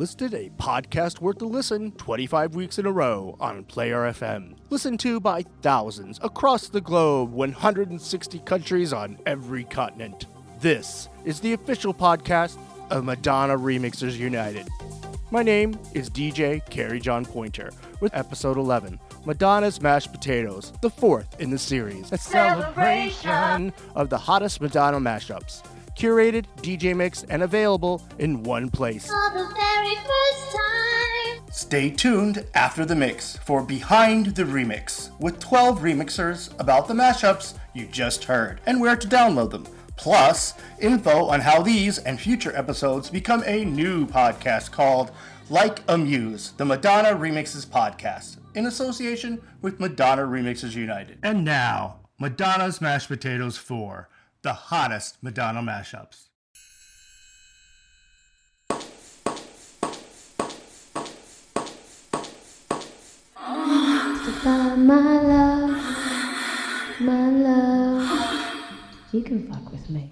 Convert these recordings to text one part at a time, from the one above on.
listed a podcast worth a listen 25 weeks in a row on Player FM. Listened to by thousands across the globe, 160 countries on every continent. This is the official podcast of Madonna Remixers United. My name is DJ Carrie John Pointer with episode 11 Madonna's Mashed Potatoes, the fourth in the series, a celebration of the hottest Madonna mashups. Curated, DJ mixed, and available in one place. For the very first time. Stay tuned after the mix for Behind the Remix with 12 remixers about the mashups you just heard and where to download them. Plus, info on how these and future episodes become a new podcast called Like a Muse, the Madonna Remixes podcast, in association with Madonna Remixes United. And now, Madonna's Mashed Potatoes 4, the hottest Madonna mashups. Goodbye, my love, my love. You can fuck with me.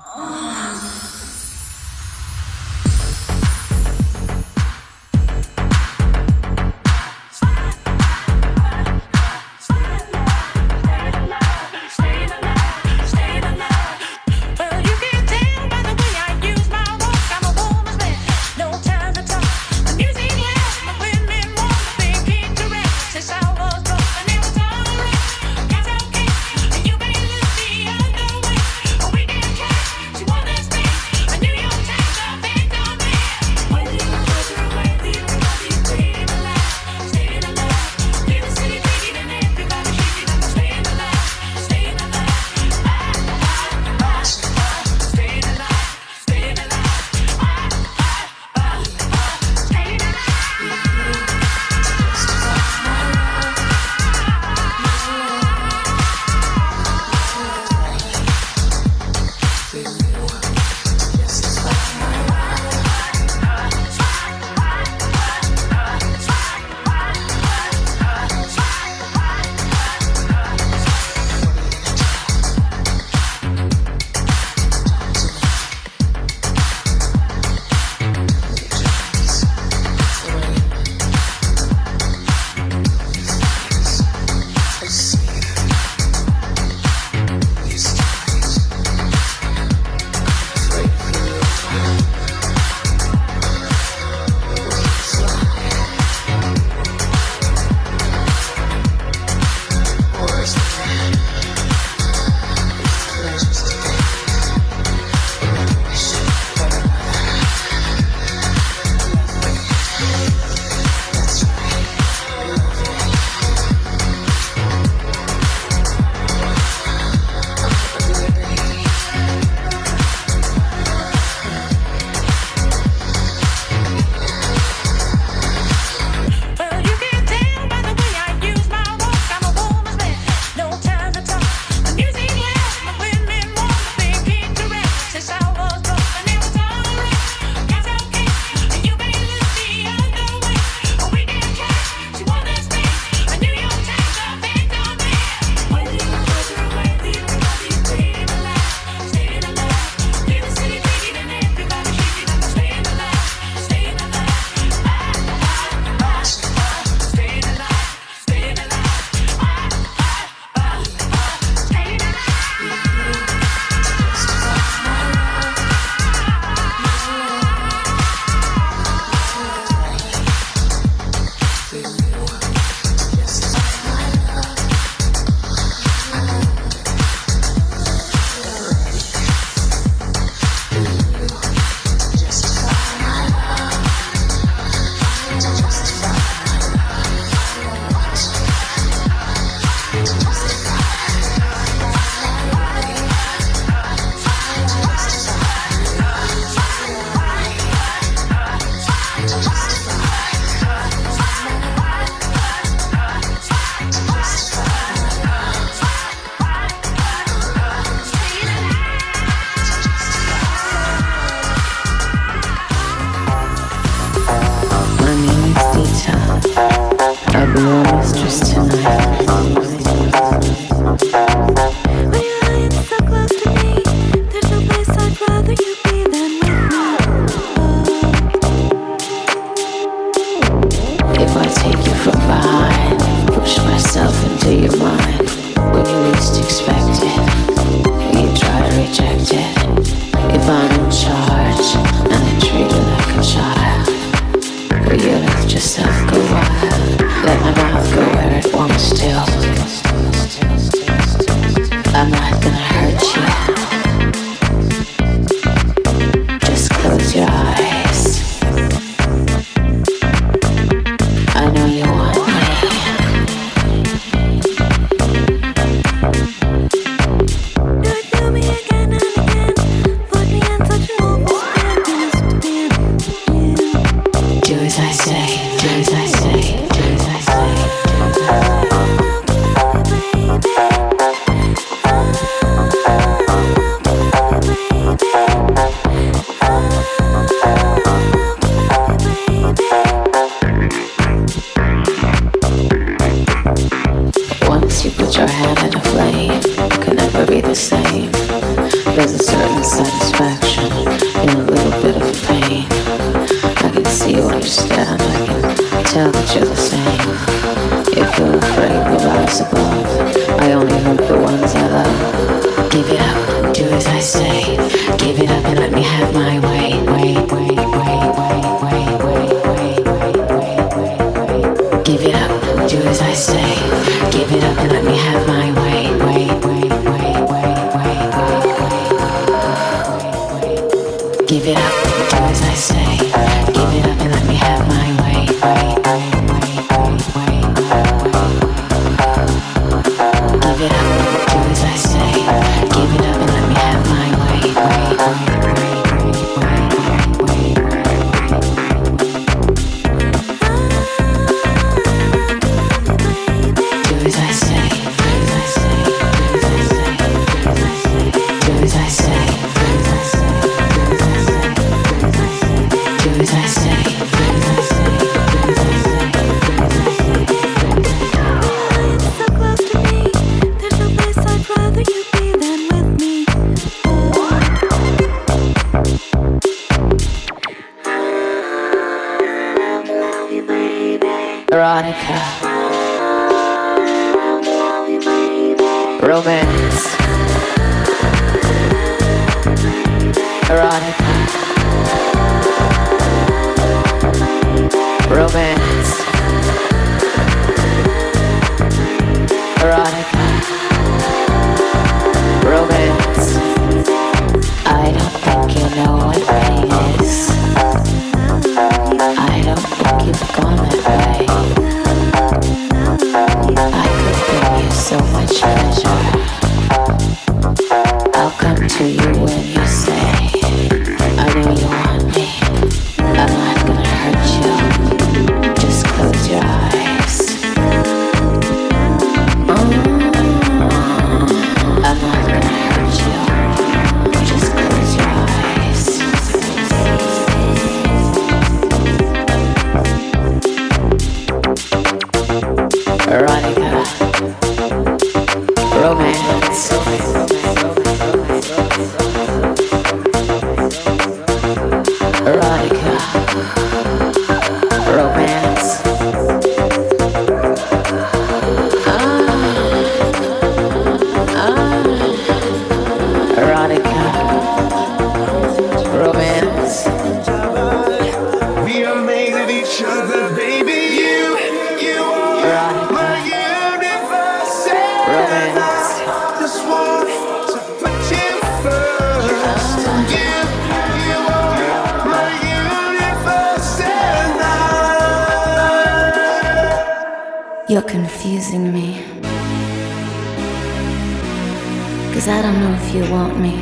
want me,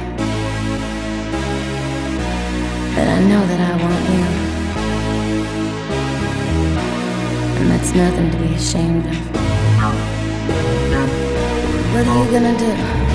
but I know that I want you. And that's nothing to be ashamed of. What are you gonna do?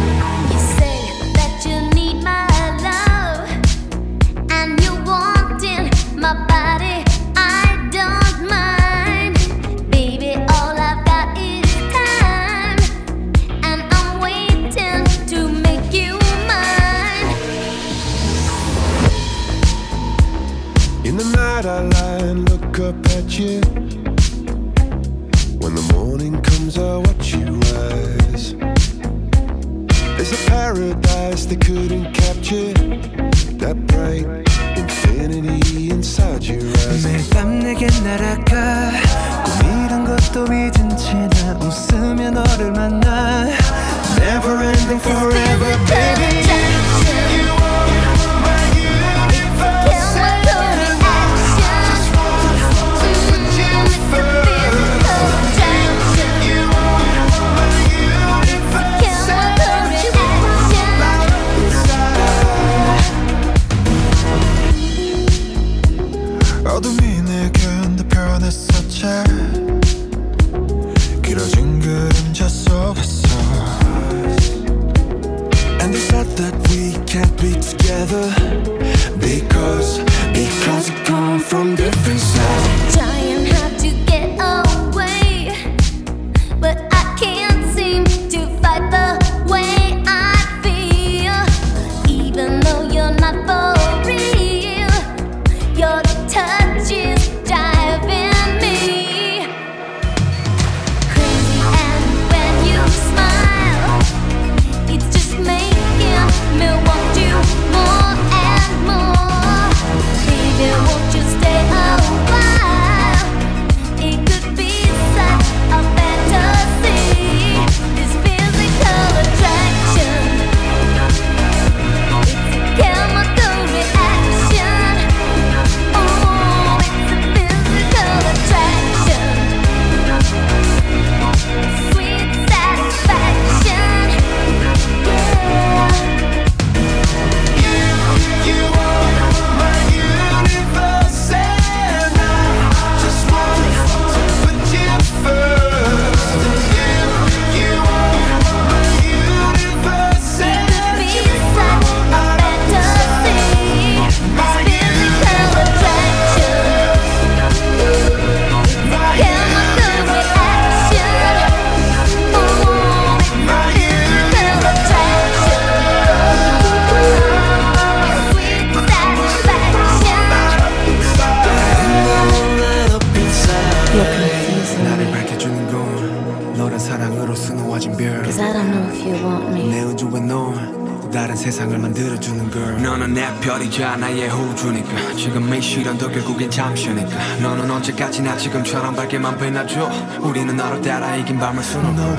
by my funeral.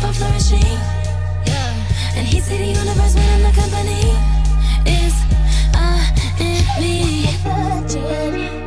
keep on flourishing. Yeah. And he see the universe when I'm the company is uh, I and me.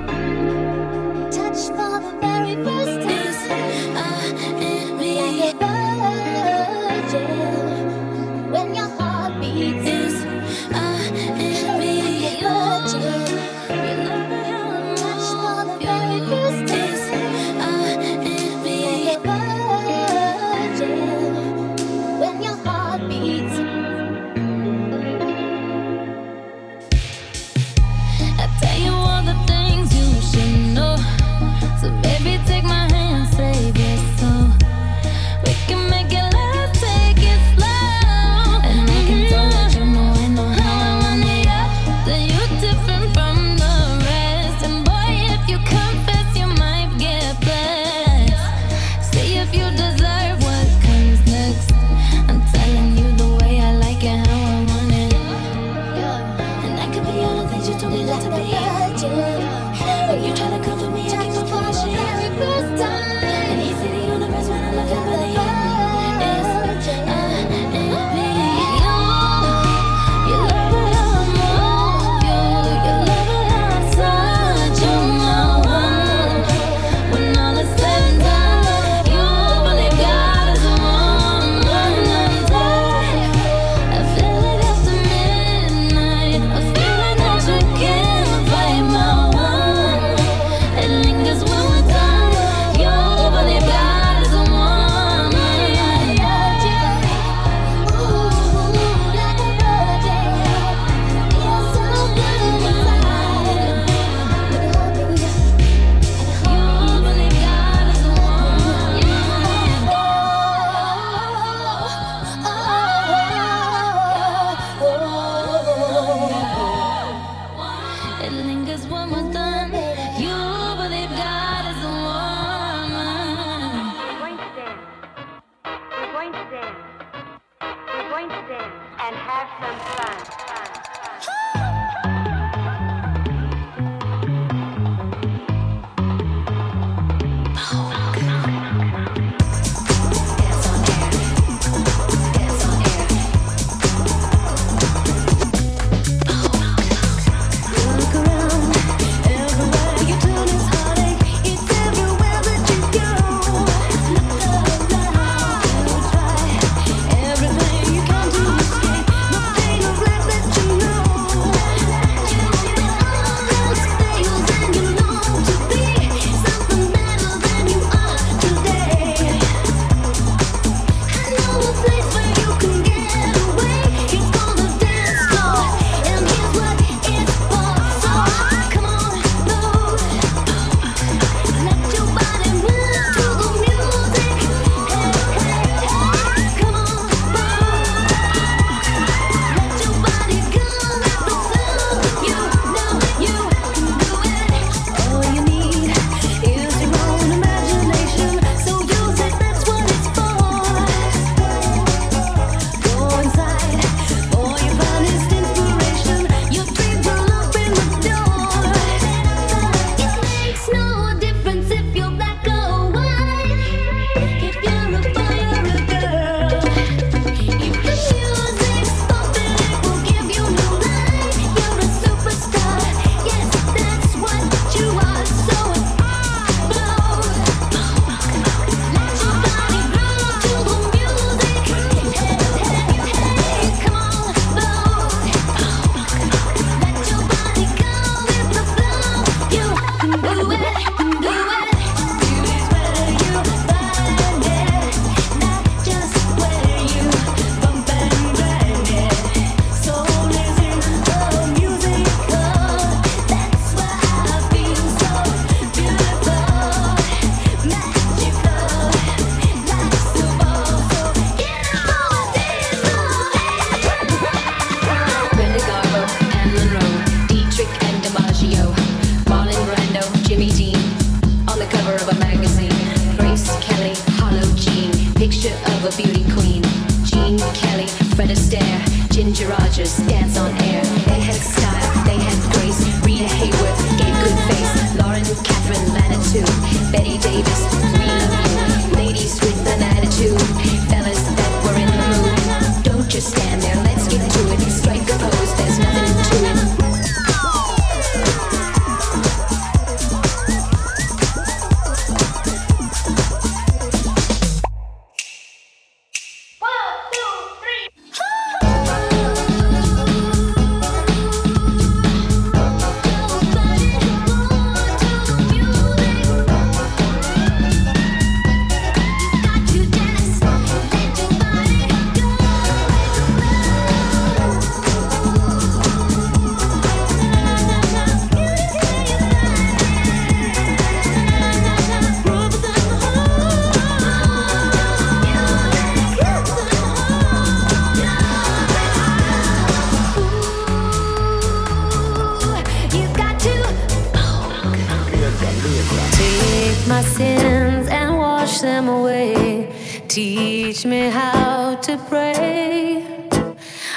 Teach me how to pray.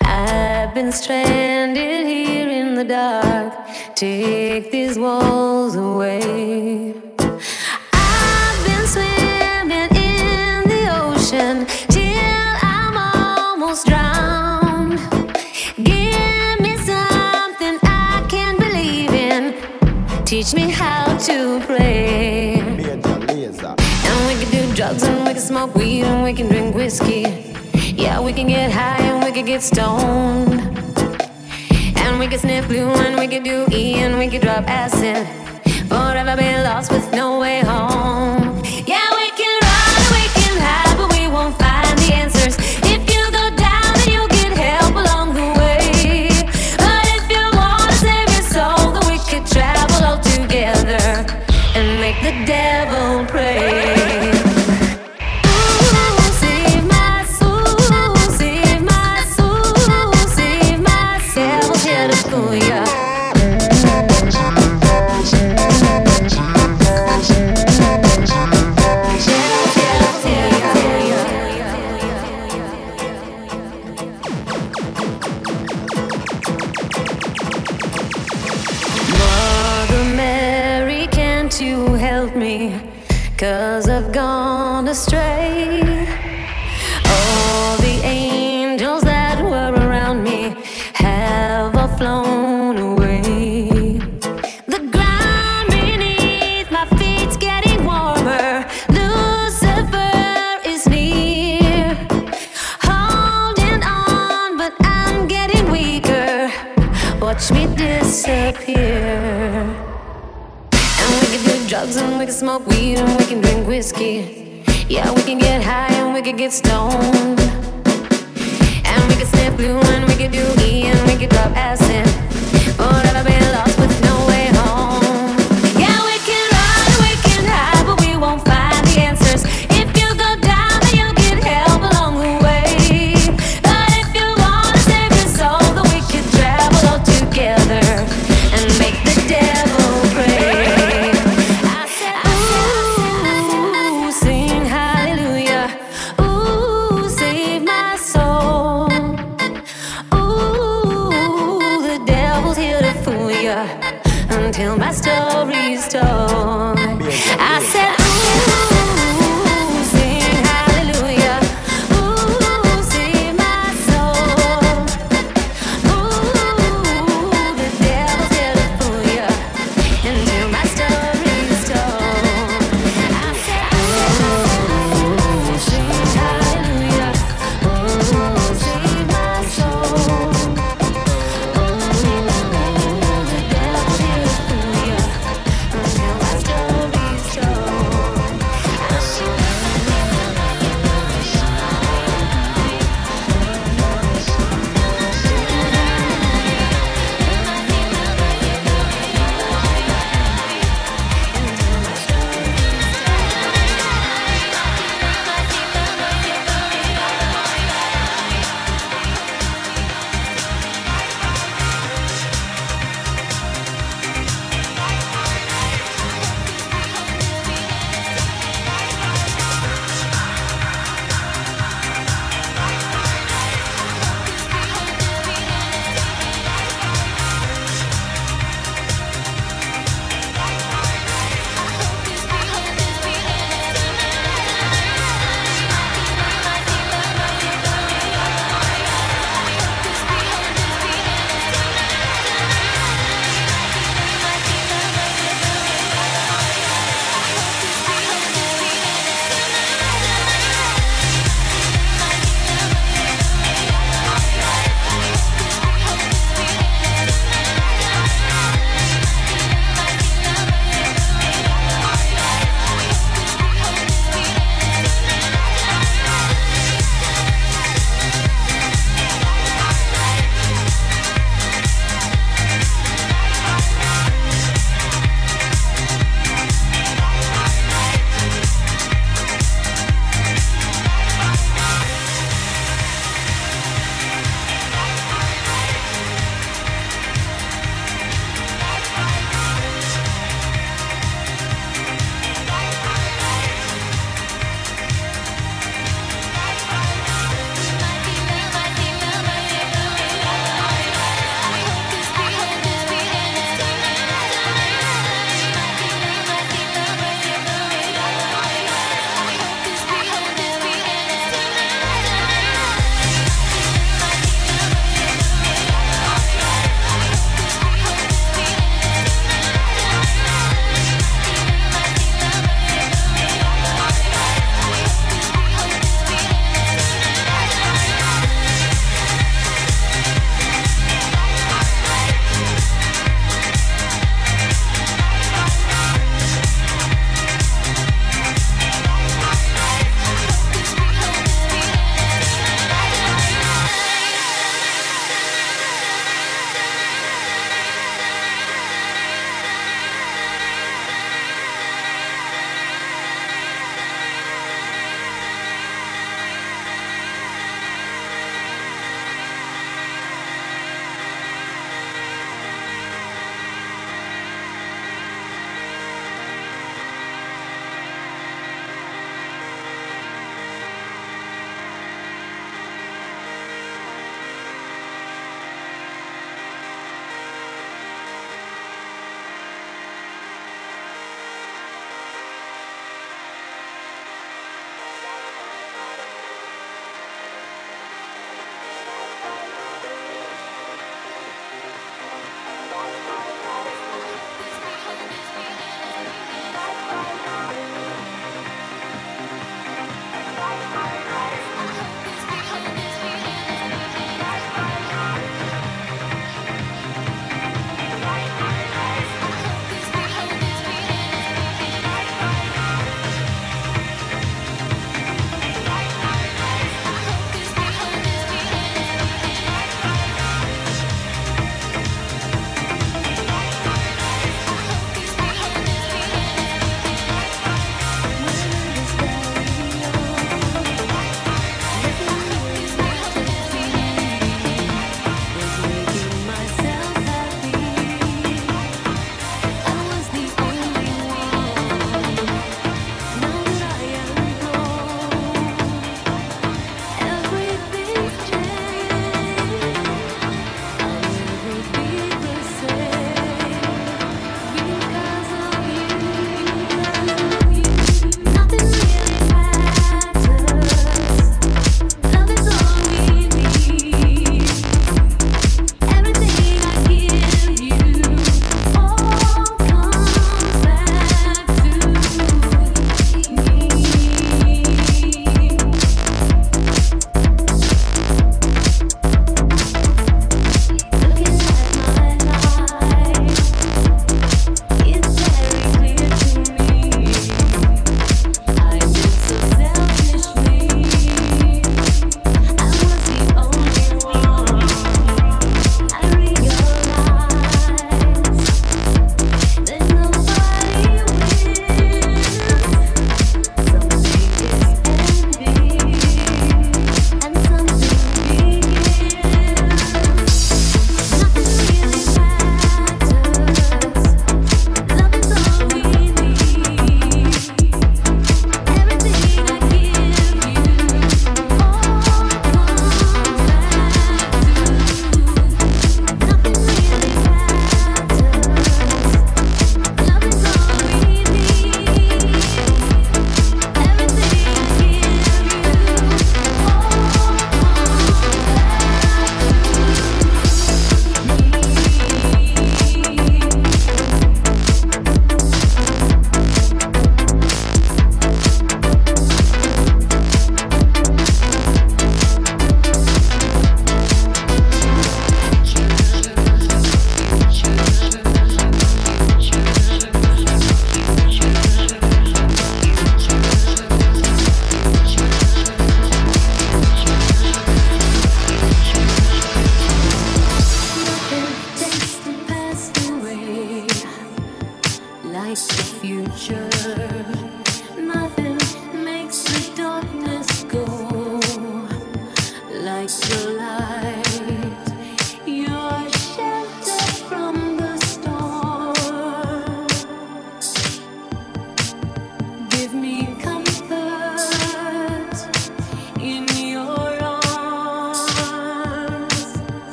I've been stranded here in the dark. Take these walls. smoke weed and we can drink whiskey. Yeah, we can get high and we can get stoned. And we can sniff glue and we can do E and we can drop acid. Forever be lost with no way home. drugs and we can smoke weed and we can drink whiskey. Yeah, we can get high and we can get stoned. And we can sniff blue and we can do E and we can drop acid. until my story's told. I said.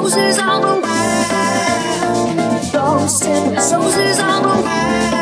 Roses all around. Lost in roses all around.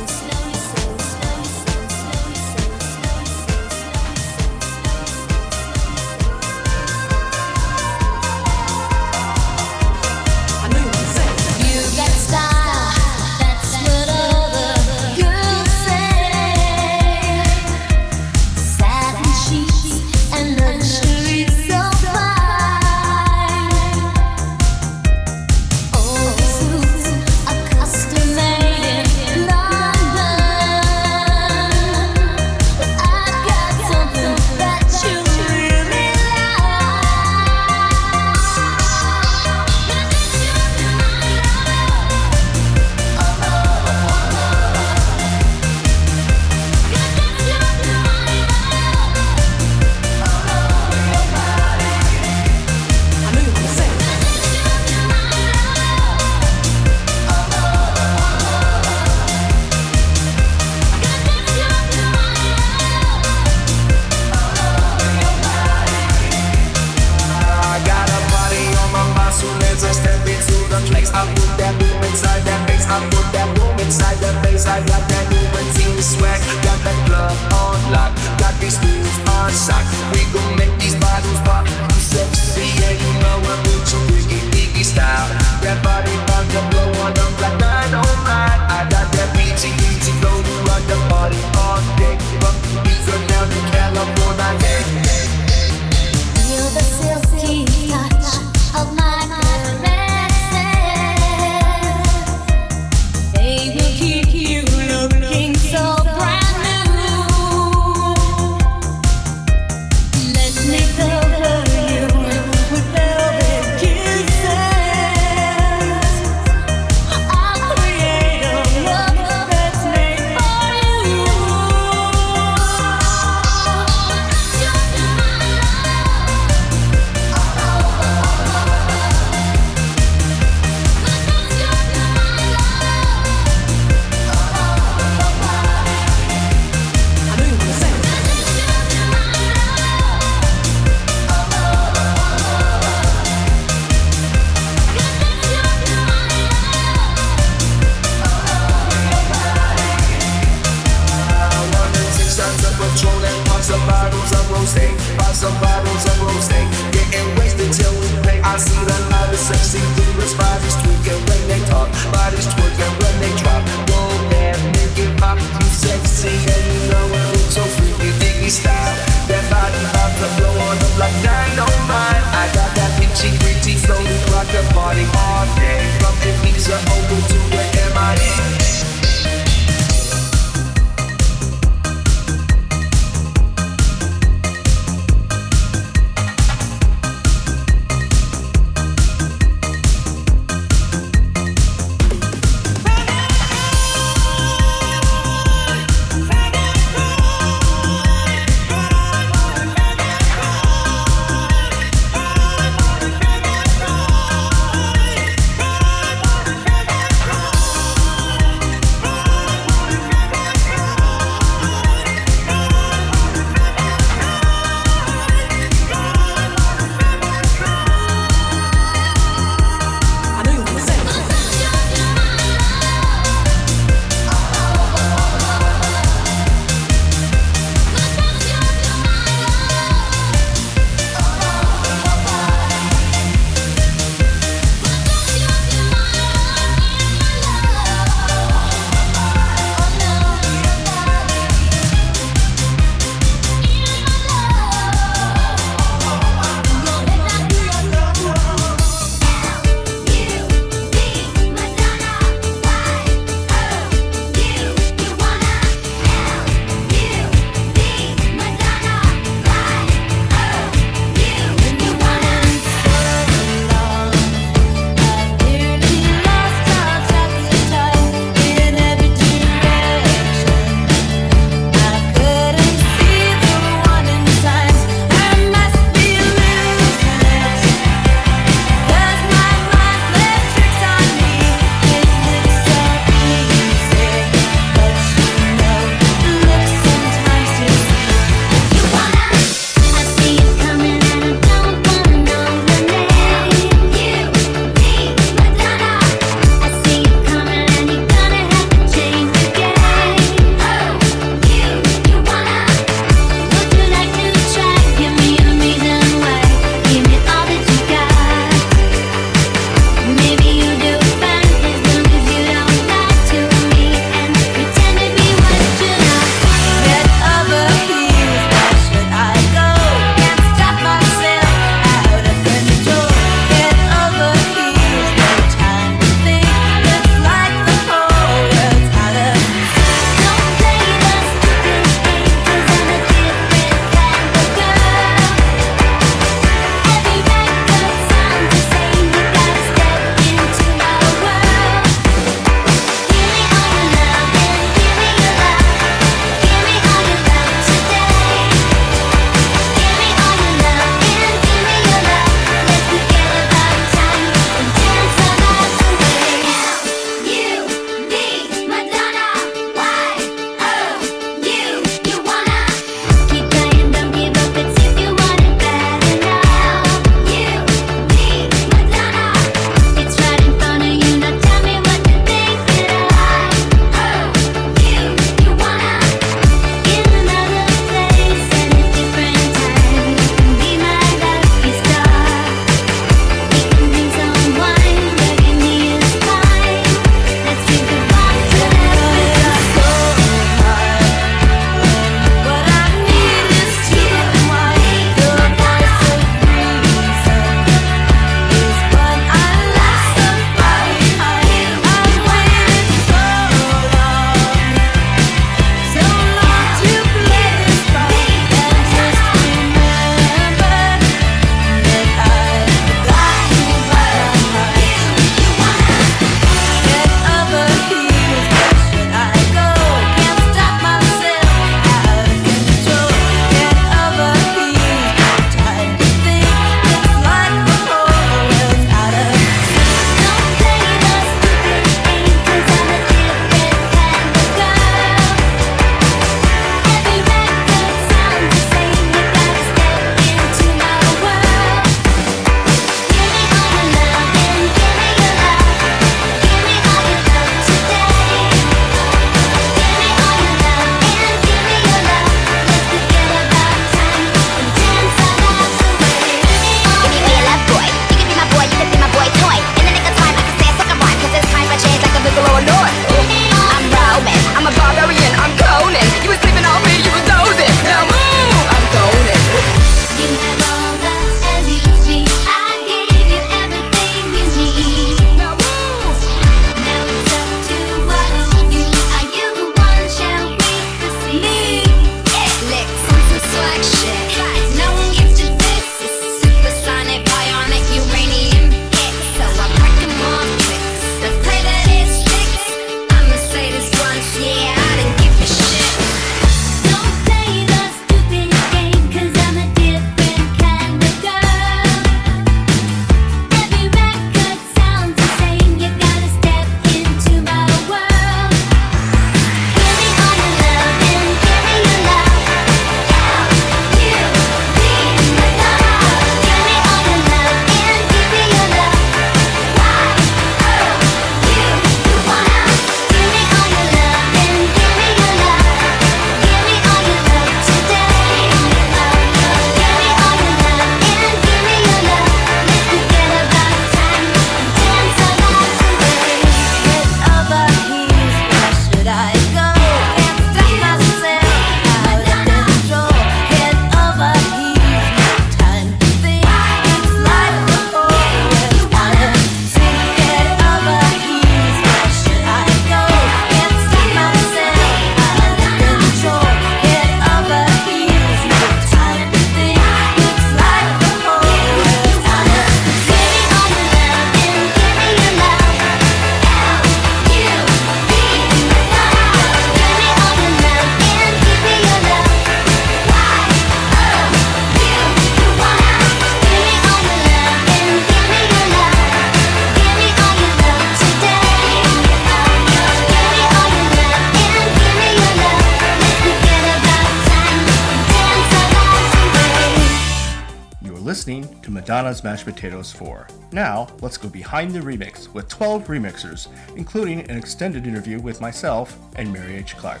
Mashed Potatoes 4. Now, let's go behind the remix with 12 remixers, including an extended interview with myself and Mary H. Clark.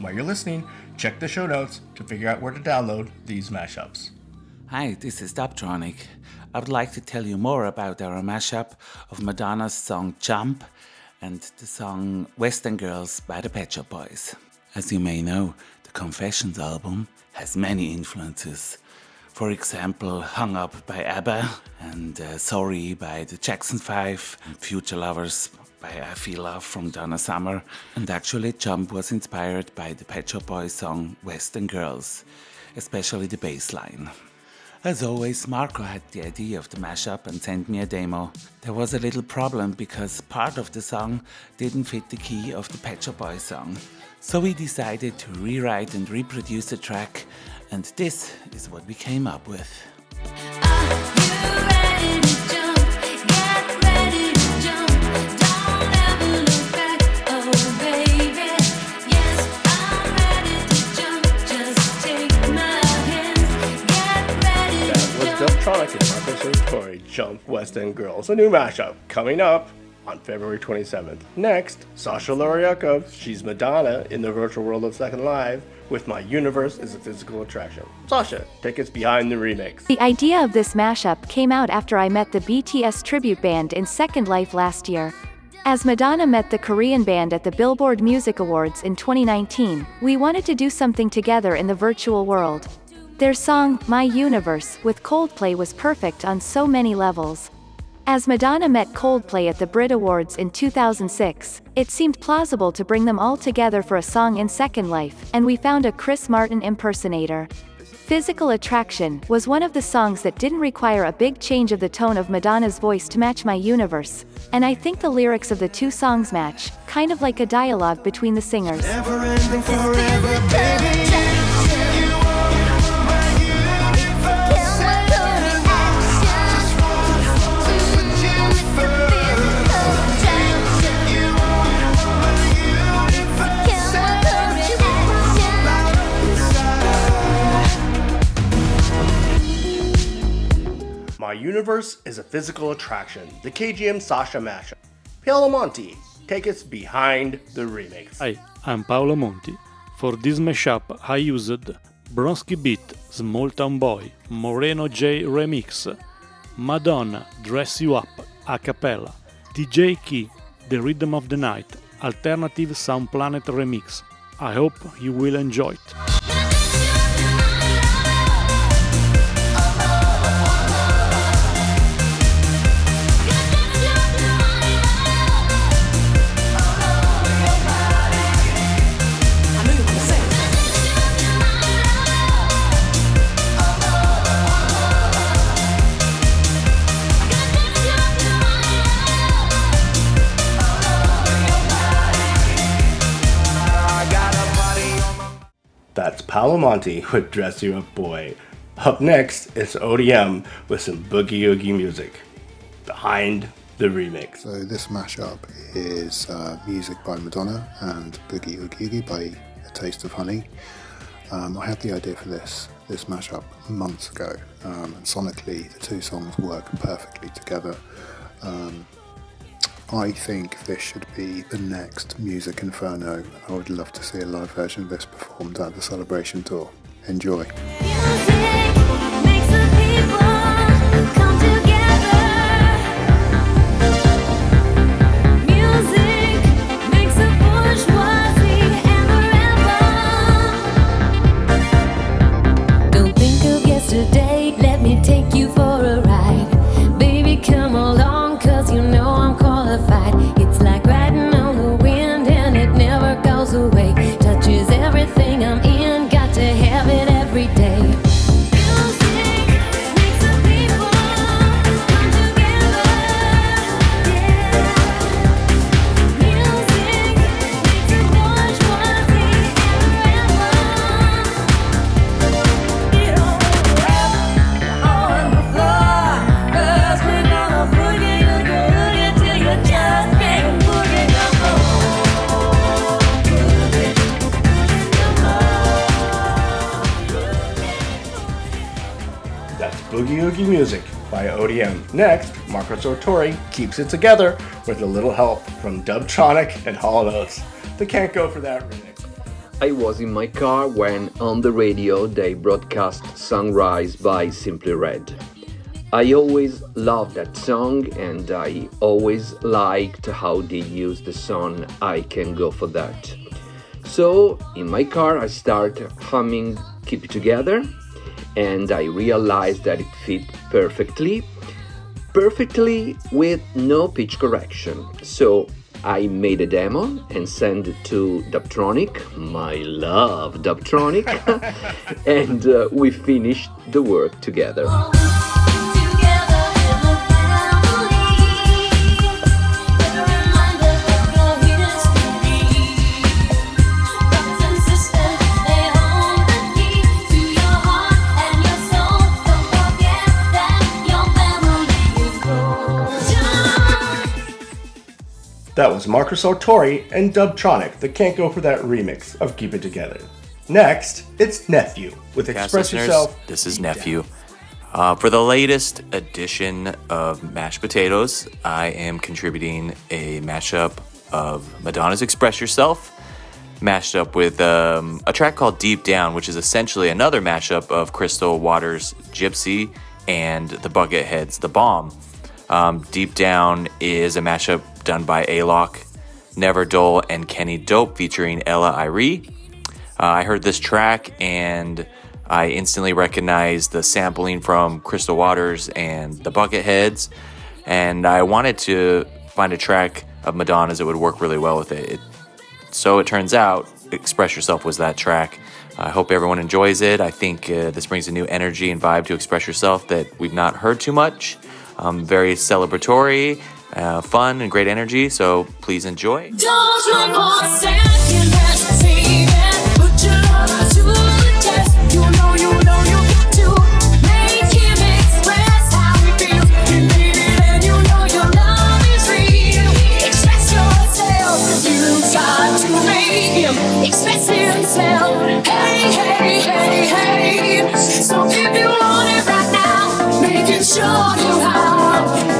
While you're listening, check the show notes to figure out where to download these mashups. Hi, this is Dubtronic. I would like to tell you more about our mashup of Madonna's song Jump and the song West End Girls by the Pet Shop Boys. As you may know, the Confessions album has many influences. For example, Hung Up by ABBA and uh, Sorry by the Jackson 5 and Future Lovers by I Feel Love from Donna Summer. And actually, Jump was inspired by the Pet Shop Boys song West End Girls, especially the bass line. As always, Marco had the idea of the mashup and sent me a demo. There was a little problem because part of the song didn't fit the key of the Pet Shop Boys song. So we decided to rewrite and reproduce the track, and this is what we came up with. Dubtronic and Marco Sartori, Jump West End Girls, a new mashup coming up on February 27th. Next, Sasha Loriakov, she's Madonna in the virtual world of Second Life with My Universe is a Physical Attraction. Sasha, take us behind the remix. The idea of this mashup came out after I met the BTS tribute band in Second Life last year. As Madonna met the Korean band at the Billboard Music Awards in 2019, we wanted to do something together in the virtual world. Their song, My Universe, with Coldplay was perfect on so many levels. As Madonna met Coldplay at the Brit Awards in 2006, it seemed plausible to bring them all together for a song in Second Life, and we found a Chris Martin impersonator. Physical Attraction was one of the songs that didn't require a big change of the tone of Madonna's voice to match my universe, and I think the lyrics of the two songs match, kind of like a dialogue between the singers. Universe is a Physical Attraction, the KGM Sasha mashup. Paolo Monti, take us behind the remix. Hi, I'm Paolo Monti. For this mashup, I used Bronski Beat, Small Town Boy, Moreno J Remix, Madonna, Dress You Up, a cappella, DJ Key, The Rhythm of the Night, Alternative Sound Planet Remix. I hope you will enjoy it. That's Paolo Monti with Dress You Up Boy. Up next is ODM with some boogie oogie music. Behind the remix. So this mashup is uh, music by Madonna and Boogie Oogie Oogie by A Taste of Honey. Um, I had the idea for this this mashup months ago, um, and sonically the two songs work perfectly together. Um, I think this should be the next Music Inferno, I would love to see a live version of this performed at the Celebration Tour. Enjoy. Oogie Music by ODM. Next, Marco Sartori keeps it together with a little help from Dubtronic and Hall Oates. They can't go for that remix. I was in my car when on the radio they broadcast Sunrise by Simply Red. I always loved that song and I always liked how they used the song I Can Go For That. So in my car I start humming Keep It Together and I realized that it fit perfectly, perfectly with no pitch correction. So I made a demo and sent it to Dubtronic, my love Dubtronic, and uh, we finished the work together. That was Marcus Sartori and Dubtronic, the Can't Go For That remix of Keep It Together. Next, it's Nephew with Cast Express Yourself. This is Nephew. Uh, for the latest edition of Mashed Potatoes, I am contributing a mashup of Madonna's Express Yourself, mashed up with um, a track called Deep Down, which is essentially another mashup of Crystal Waters' Gypsy and the Bucketheads' The Bomb. Um, Deep Down is a mashup done by Alok, Never Dull, and Kenny Dope featuring Ella Eyre. Uh, I heard this track and I instantly recognized the sampling from Crystal Waters and the Bucketheads. And I wanted to find a track of Madonna's that would work really well with it. it so it turns out, Express Yourself was that track. I hope everyone enjoys it. I think uh, this brings a new energy and vibe to Express Yourself that we've not heard too much. Um, very celebratory, uh, fun, and great energy. So please enjoy.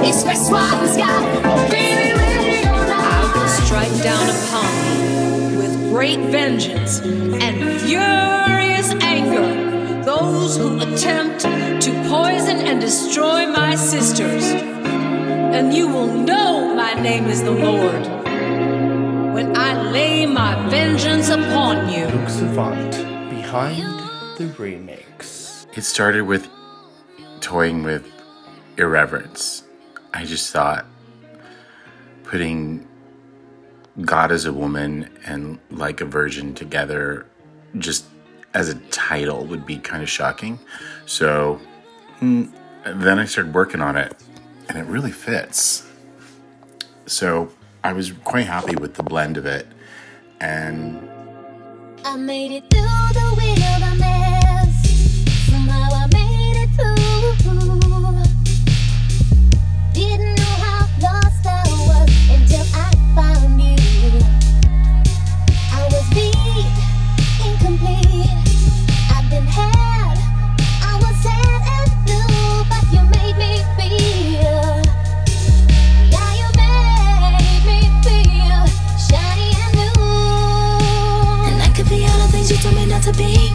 Express what he's got. Baby, ready or not. I will strike down upon thee with great vengeance and furious anger those who attempt to poison and destroy my sisters. And you will know my name is the Lord when I lay my vengeance upon you. Luke Savant behind the remix. It started with toying with irreverence. I just thought putting God as a woman and like a virgin together just as a title would be kind of shocking. So mm, then I started working on it and it really fits. So I was quite happy with the blend of it and I made it through the wind to be.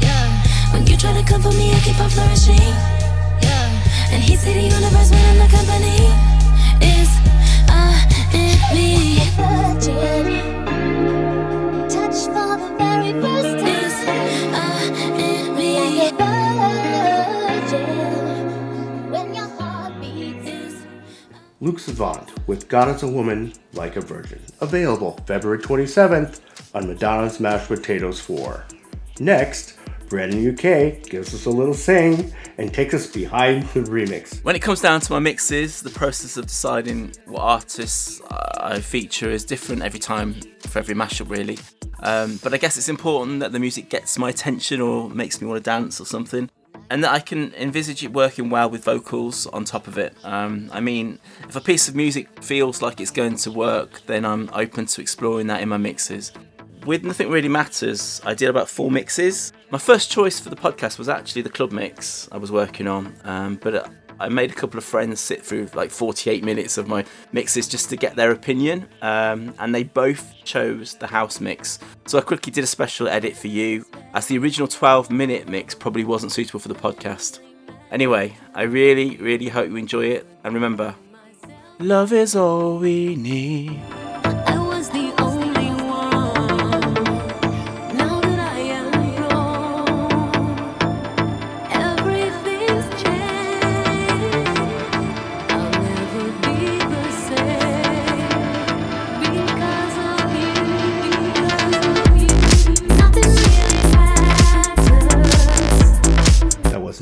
Yeah. When you try to come for me, I keep on flourishing. Yeah. And he say the universe when I'm the company is uh in me. Touch for the very first time. Is in me. Virgin. When your heart beats. Luke Savant with God as a Woman, Like a Virgin. Available February 27th on Madonna's Mashed Potatoes 4. Next, Brandon UK gives us a little sing and takes us behind the remix. When it comes down to my mixes, the process of deciding what artists I feature is different every time for every mashup, really. Um, but I guess it's important that the music gets my attention or makes me want to dance or something, and that I can envisage it working well with vocals on top of it. Um, I mean, if a piece of music feels like it's going to work, then I'm open to exploring that in my mixes. With Nothing Really Matters, I did about four mixes. My first choice for the podcast was actually the club mix I was working on, um, but I made a couple of friends sit through like 48 minutes of my mixes just to get their opinion, um, and they both chose the house mix. So I quickly did a special edit for you, as the original 12 minute mix probably wasn't suitable for the podcast. Anyway, I really, really hope you enjoy it, and remember, love is all we need.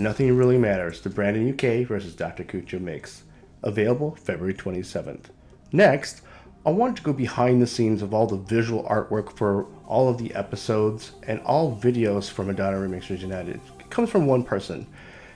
Nothing Really Matters, the Brandon UK versus Dr. Kucho mix. Available February 27th. Next, I want to go behind the scenes of all the visual artwork for all of the episodes and all videos for Madonna Remixers United. It comes from one person.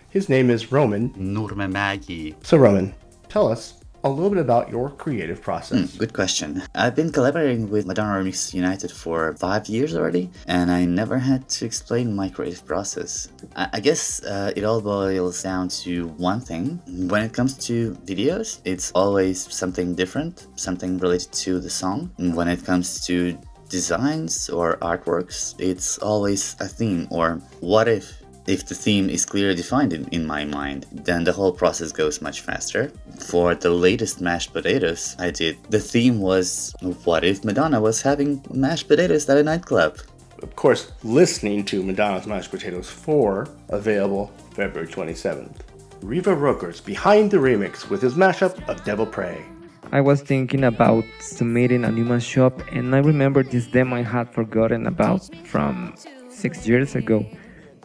His name is Roman. Nurmemagi. So, Roman, tell us a little bit about your creative process. Hmm, good question. I've been collaborating with Madonna Remix United for five years already, and I never had to explain my creative process. I, I guess uh, it all boils down to one thing. When it comes to videos, it's always something different, something related to the song. And when it comes to designs or artworks, it's always a theme or what if if the theme is clearly defined in, in my mind, then the whole process goes much faster. For the latest mashed potatoes I did, the theme was what if Madonna was having mashed potatoes at a nightclub? Of course, listening to Madonna's Mashed Potatoes 4, available February 27th. Riva Roker's behind the remix with his mashup of Devil Pray. I was thinking about submitting a new mashup, and I remember this demo I had forgotten about from six years ago.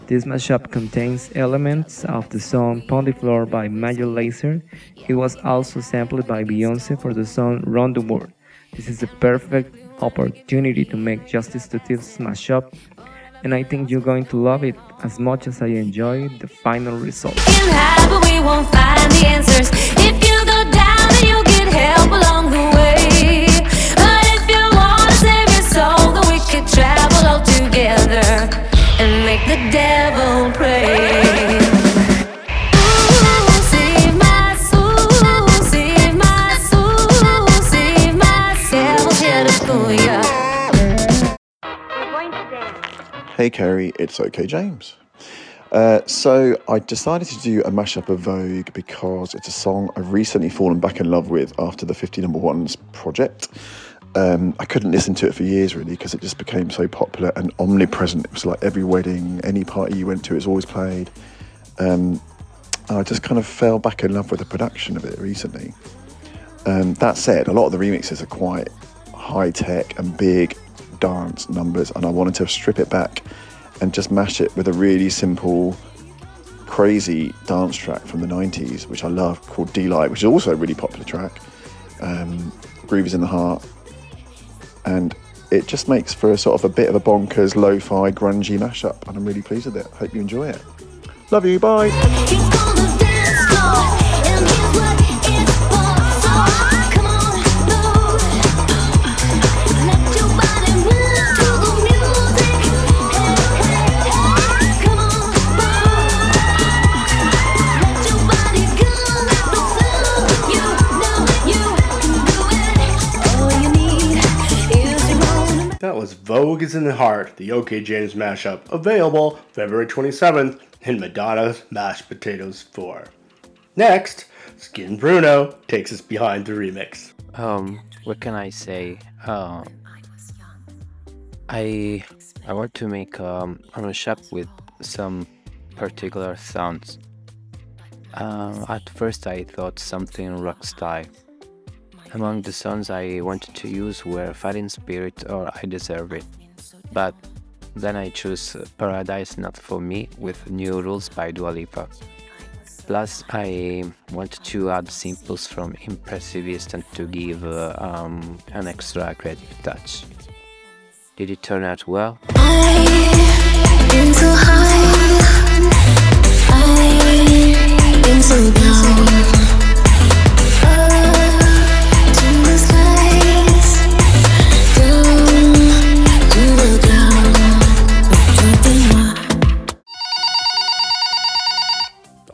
This mashup contains elements of the song Pon de Floor by Major Lazer. It was also sampled by Beyonce for the song Run the World. This is a perfect opportunity to make justice to this mashup, and I think you're going to love it as much as I enjoy the final result. the the together Hey Kerry, it's OK James. Uh, so I decided to do a mashup of Vogue because it's a song I've recently fallen back in love with after the 50 number ones project. Um, I couldn't listen to it for years really because it just became so popular and omnipresent. It was like every wedding, any party you went to, it was always played. Um, I just kind of fell back in love with the production of it recently. Um, that said, a lot of the remixes are quite high tech and big dance numbers, and I wanted to strip it back and just mash it with a really simple, crazy dance track from the 90s, which I love, called Deee-Lite, which is also a really popular track. Um, Groove is in the Heart. And it just makes for a sort of a bit of a bonkers, lo fi, grungy mashup, and I'm really pleased with it. Hope you enjoy it. Love you, bye. Vogue is in the Heart, the OK James mashup, available February 27th in Madonna's Mashed Potatoes 4. Next, Skin Bruno takes us behind the remix. Um, what can I say? Uh, I I want to make um, a mashup with some particular sounds. Uh, at first, I thought something rock style. Among the songs I wanted to use were Fighting Spirit or I Deserve It. But then I chose Paradise Not For Me with New Rules by Dua Lipa. Plus, I wanted to add simples from Impressivist and to give uh, um, an extra creative touch. Did it turn out well? Been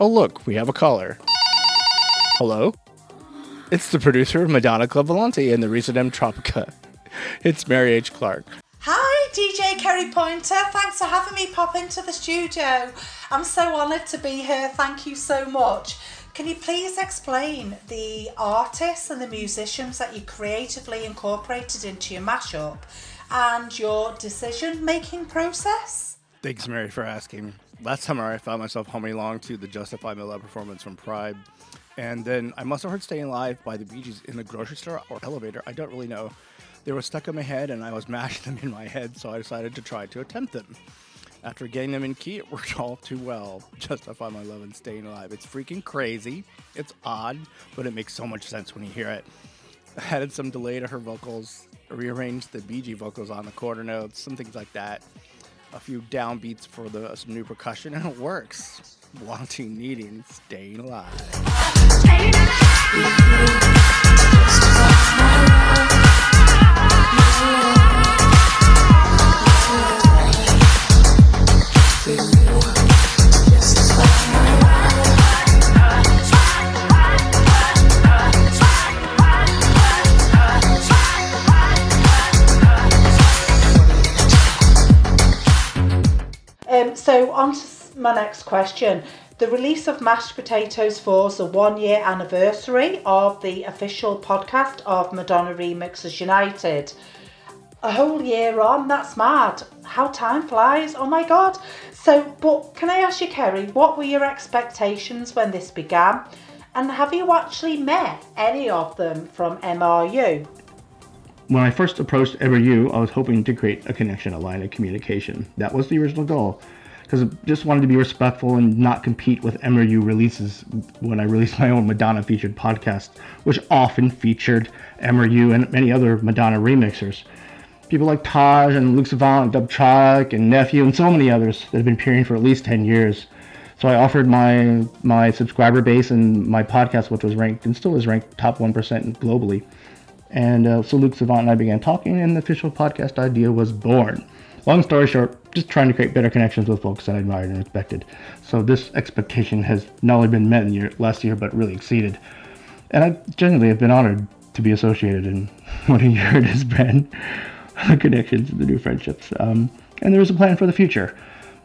Oh, look, we have a caller. Hello? It's the producer of Madonna Club Volante and the recent M Tropica. It's Mary H. Clark. Hi, DJ Kerry Pointer. Thanks for having me pop into the studio. I'm so honoured to be here. Thank you so much. Can you please explain the artists and the musicians that you creatively incorporated into your mashup and your decision making process? Thanks, Mary, for asking. Last summer, I found myself humming along to the Justify My Love performance from Pride. And then I must have heard Staying Alive by the Bee Gees in the grocery store or elevator. I don't really know. They were stuck in my head and I was mashing them in my head, so I decided to try to attempt them. After getting them in key, it worked all too well. Justify My Love and Staying Alive. It's freaking crazy. It's odd, but it makes so much sense when you hear it. I added some delay to her vocals, rearranged the BG vocals on the quarter notes, some things like that. A few downbeats for the some new percussion, and it works. Wanting, needing, staying alive. Um, so, on to my next question. The release of Mashed Potatoes 4 is the one year anniversary of the official podcast of Madonna Remixes United. A whole year on, that's mad. How time flies, oh my god. So, but can I ask you, Kerry, what were your expectations when this began? And have you actually met any of them from MRU? When I first approached MRU, I was hoping to create a connection, a line of communication. That was the original goal. Because I just wanted to be respectful and not compete with MRU releases when I released my own Madonna featured podcast, which often featured MRU and many other Madonna remixers. People like Taj and Luke Savant, Dubtronic, and Nephew, and so many others that have been appearing for at least 10 years. So I offered my my subscriber base and my podcast, which was ranked and still is ranked top 1% globally. And uh, so Luke Savant and I began talking, and the official podcast idea was born. Long story short, just trying to create better connections with folks that I admired and respected. So this expectation has not only been met in year, last year, but really exceeded. And I genuinely have been honored to be associated, in what a year it has been. the connections the new friendships. Um, and there is a plan for the future.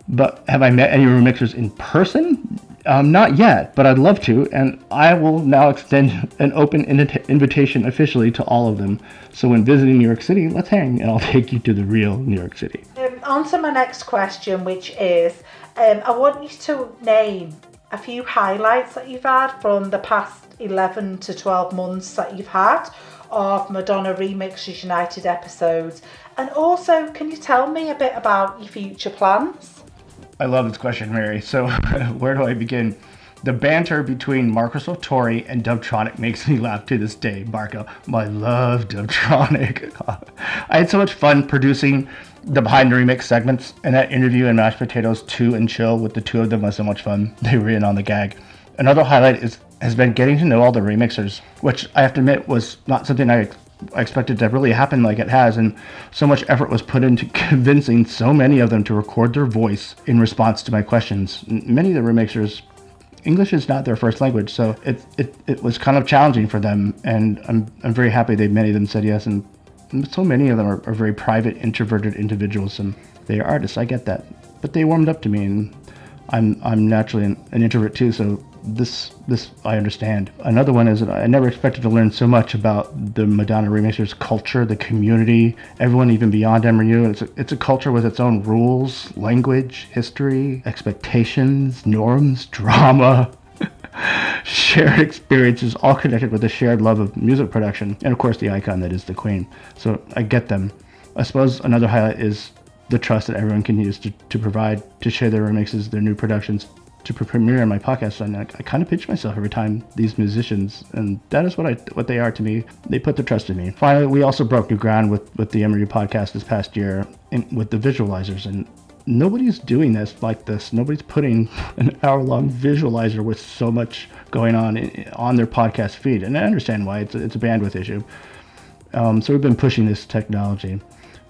But have I met any remixers in person? Um, not yet, but I'd love to, and I will now extend an open invita- invitation officially to all of them. So when visiting New York City, let's hang, and I'll take you to the real New York City. Um, on to my next question, which is um, I want you to name a few highlights that you've had from the past 11 to 12 months that you've had of Madonna Remixes United episodes. And also, can you tell me a bit about your future plans? I love this question, Mary. So, where do I begin? The banter between Marco Sartori and Dubtronic makes me laugh to this day. Marco, my love Dubtronic. I had so much fun producing the behind the remix segments, and that interview in Mashed Potatoes 2 and Chill with the two of them was so much fun. They were in on the gag. Another highlight is has been getting to know all the remixers, which I have to admit was not something I I expected to really happen like it has, and so much effort was put into convincing so many of them to record their voice in response to my questions. Many of the remixers, English is not their first language, so it, it, it was kind of challenging for them, and I'm, I'm very happy that many of them said yes, and so many of them are, are very private, introverted individuals, and they are artists, I get that. But they warmed up to me, and I'm, I'm naturally an, an introvert too, so this this I understand. Another one is that I never expected to learn so much about the Madonna remixers culture, the community, everyone even beyond MRU. It's a, it's a culture with its own rules, language, history, expectations, norms, drama, shared experiences, all connected with a shared love of music production, and of course the icon that is the Queen. So I get them. I suppose another highlight is the trust that everyone can use to, to provide, to share their remixes, their new productions, to pre- premiere my podcast. And I, I kind of pinch myself every time these musicians, and that is what I what they are to me. They put their trust in me. Finally, we also broke new ground with with the MRU podcast this past year with the visualizers, and nobody's doing this like this. Nobody's putting an hour long visualizer with so much going on on their podcast feed, and I understand why. It's a, it's a bandwidth issue. Um, so we've been pushing this technology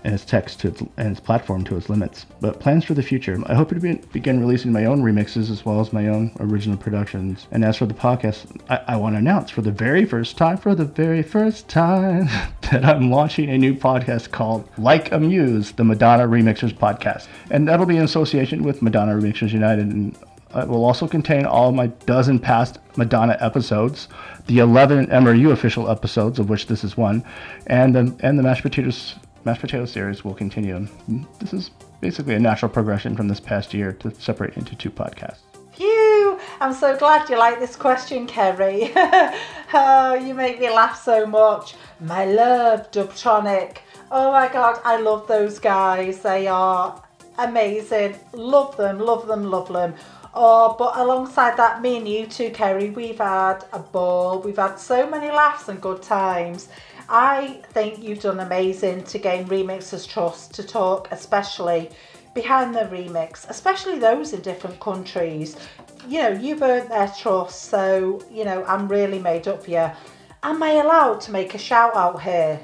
and its text to its, and its platform to its limits. But plans for the future. I hope to be, begin releasing my own remixes as well as my own original productions. And as for the podcast, I, I want to announce for the very first time, for the very first time, that I'm launching a new podcast called Like a Muse, the Madonna Remixers Podcast. And that'll be in association with Madonna Remixers United. And it will also contain all my dozen past Madonna episodes, the 11 MRU official episodes, of which this is one, and the, and the mashed potatoes mashed potato series will continue. This is basically a natural progression from this past year to separate into two podcasts. Phew! I'm so glad you like this question, Kerry. oh, you make me laugh so much. My love, Dubtronic. Oh my god, I love those guys. They are amazing. Love them, love them, love them. Oh, but alongside that, me and you too, Kerry, we've had a ball. We've had so many laughs and good times. I think you've done amazing to gain Remixers Trust to talk, especially behind the remix, especially those in different countries. You know, you've earned their trust, so, you know, I'm really made up for you. Am I allowed to make a shout out here?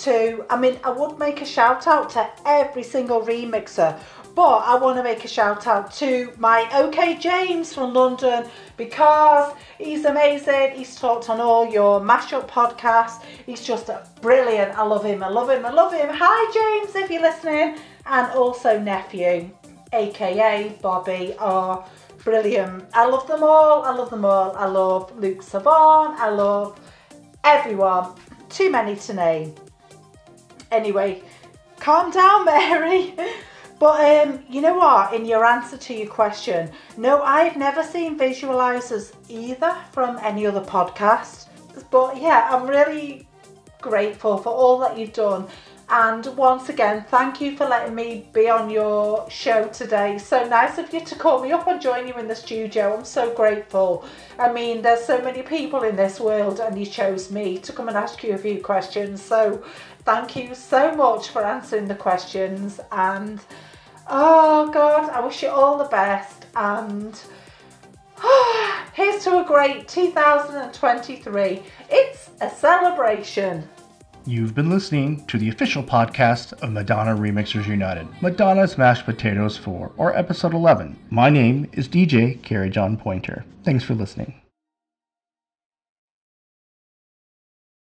To, I mean, I would make a shout out to every single remixer, but I want to make a shout out to my OK James from London because he's amazing. He's talked on all your mashup podcasts. He's just brilliant. I love him. I love him. I love him. Hi, James, if you're listening. And also, nephew, aka Bobby, are brilliant. I love them all. I love them all. I love Luke Savon. I love everyone. Too many to name. Anyway, calm down, Mary. But um, you know what? In your answer to your question, no, I've never seen visualizers either from any other podcast. But yeah, I'm really grateful for all that you've done. And once again, thank you for letting me be on your show today. So nice of you to call me up and join you in the studio. I'm so grateful. I mean, there's so many people in this world, and you chose me to come and ask you a few questions. So thank you so much for answering the questions. And oh, God, I wish you all the best. And here's to a great 2023. It's a celebration. You've been listening to the official podcast of Madonna Remixers United, Madonna's Mashed Potatoes 4, or episode 11. My name is DJ Carrie John Pointer. Thanks for listening.